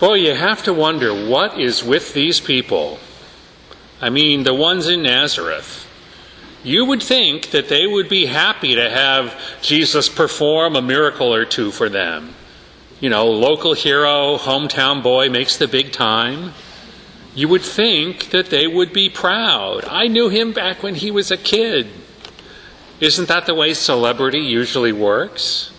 Boy, you have to wonder what is with these people. I mean, the ones in Nazareth. You would think that they would be happy to have Jesus perform a miracle or two for them. You know, local hero, hometown boy makes the big time. You would think that they would be proud. I knew him back when he was a kid. Isn't that the way celebrity usually works?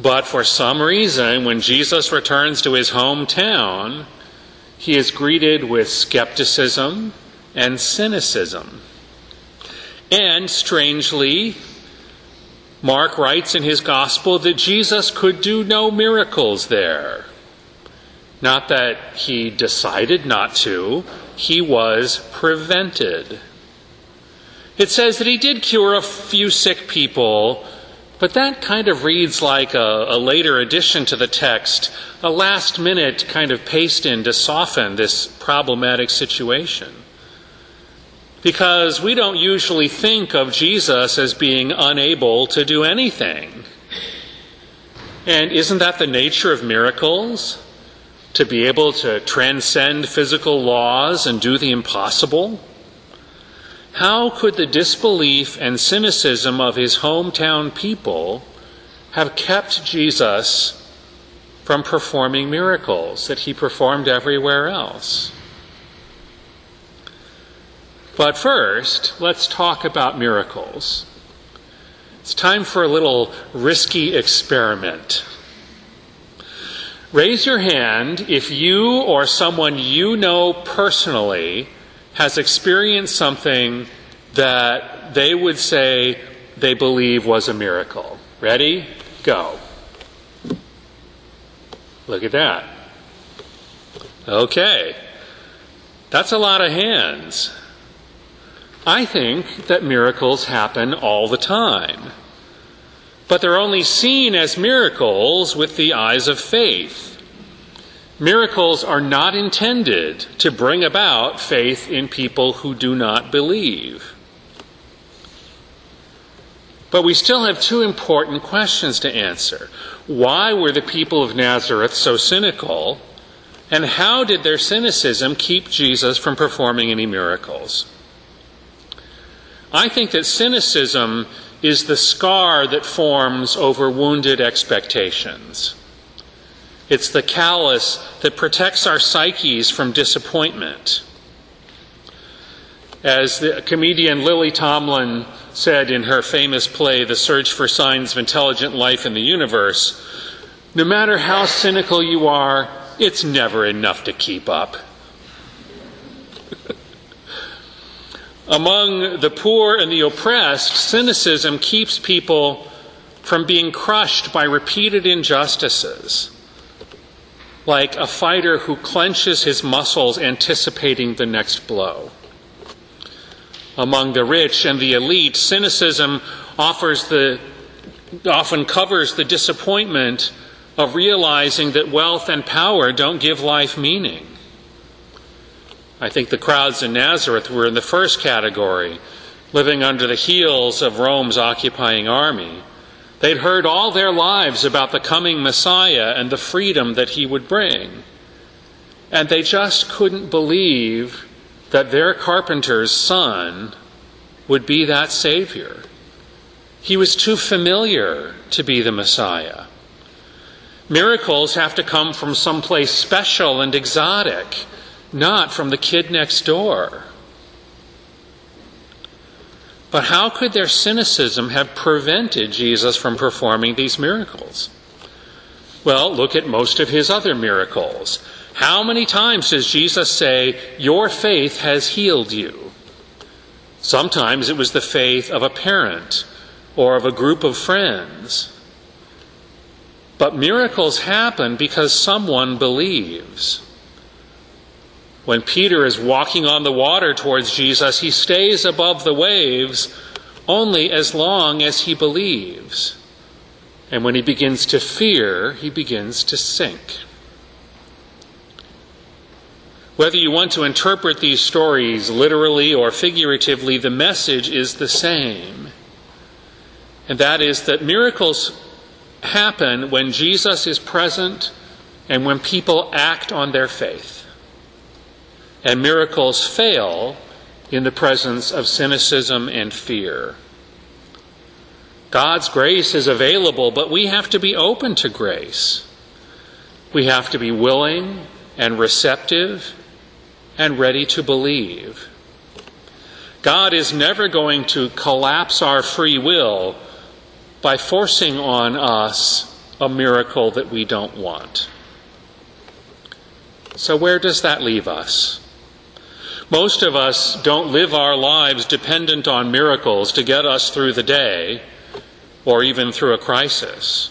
But for some reason, when Jesus returns to his hometown, he is greeted with skepticism and cynicism. And strangely, Mark writes in his gospel that Jesus could do no miracles there. Not that he decided not to, he was prevented. It says that he did cure a few sick people, but that kind of reads like a, a, later addition to the text, a last minute kind of paste in to soften this problematic situation. Because we don't usually think of Jesus as being unable to do anything. And isn't that the nature of miracles? To be able to transcend physical laws and do the impossible? How could the disbelief and cynicism of his hometown people have kept Jesus from performing miracles that he performed everywhere else? But first, let's talk about miracles. It's time for a little risky experiment. Raise your hand if you or someone you know personally has experienced something that they would say they believe was a miracle. Ready? Go. Look at that. Okay. That's a lot of hands. I think that miracles happen all the time. But they're only seen as miracles with the eyes of faith. Miracles are not intended to bring about faith in people who do not believe. But we still have two important questions to answer. Why were the people of Nazareth so cynical? And how did their cynicism keep Jesus from performing any miracles? I think that cynicism is the scar that forms over wounded expectations. It's the callus that protects our psyches from disappointment. As the comedian Lily Tomlin said in her famous play, The Search for Signs of Intelligent Life in the Universe, no matter how cynical you are, it's never enough to keep up. Among the poor and the oppressed, cynicism keeps people from being crushed by repeated injustices, like a fighter who clenches his muscles anticipating the next blow. Among the rich and the elite, cynicism offers the, often covers the disappointment of realizing that wealth and power don't give life meaning. I think the crowds in Nazareth were in the first category, living under the heels of Rome's occupying army. They'd heard all their lives about the coming Messiah and the freedom that he would bring. And they just couldn't believe that their carpenter's son would be that Savior. He was too familiar to be the Messiah. Miracles have to come from someplace special and exotic not from the kid next door. But how could their cynicism have prevented Jesus from performing these miracles? Well, look at most of his other miracles. How many times does Jesus say, Your faith has healed you? Sometimes it was the faith of a parent or of a group of friends. But miracles happen because someone believes. When Peter is walking on the water towards Jesus, he stays above the waves only as long as he believes. And when he begins to fear, he begins to sink. Whether you want to interpret these stories literally or figuratively, the message is the same. And that is that miracles happen when Jesus is present and when people act on their faith. And miracles fail in the presence of cynicism and fear. God's grace is available, but we have to be open to grace. We have to be willing and receptive and ready to believe. God is never going to collapse our free will by forcing on us a miracle that we don't want. So, where does that leave us? Most of us don't live our lives dependent on miracles to get us through the day or even through a crisis.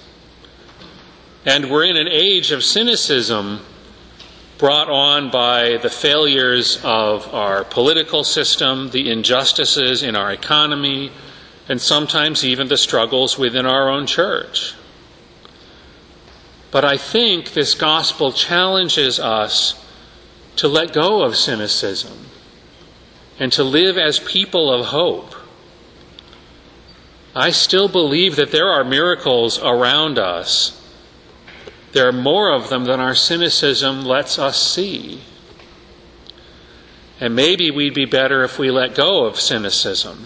And we're in an age of cynicism brought on by the failures of our political system, the injustices in our economy, and sometimes even the struggles within our own church. But I think this gospel challenges us to let go of cynicism and to live as people of hope. I still believe that there are miracles around us. There are more of them than our cynicism lets us see. And maybe we'd be better if we let go of cynicism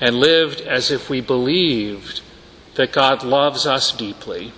and lived as if we believed that God loves us deeply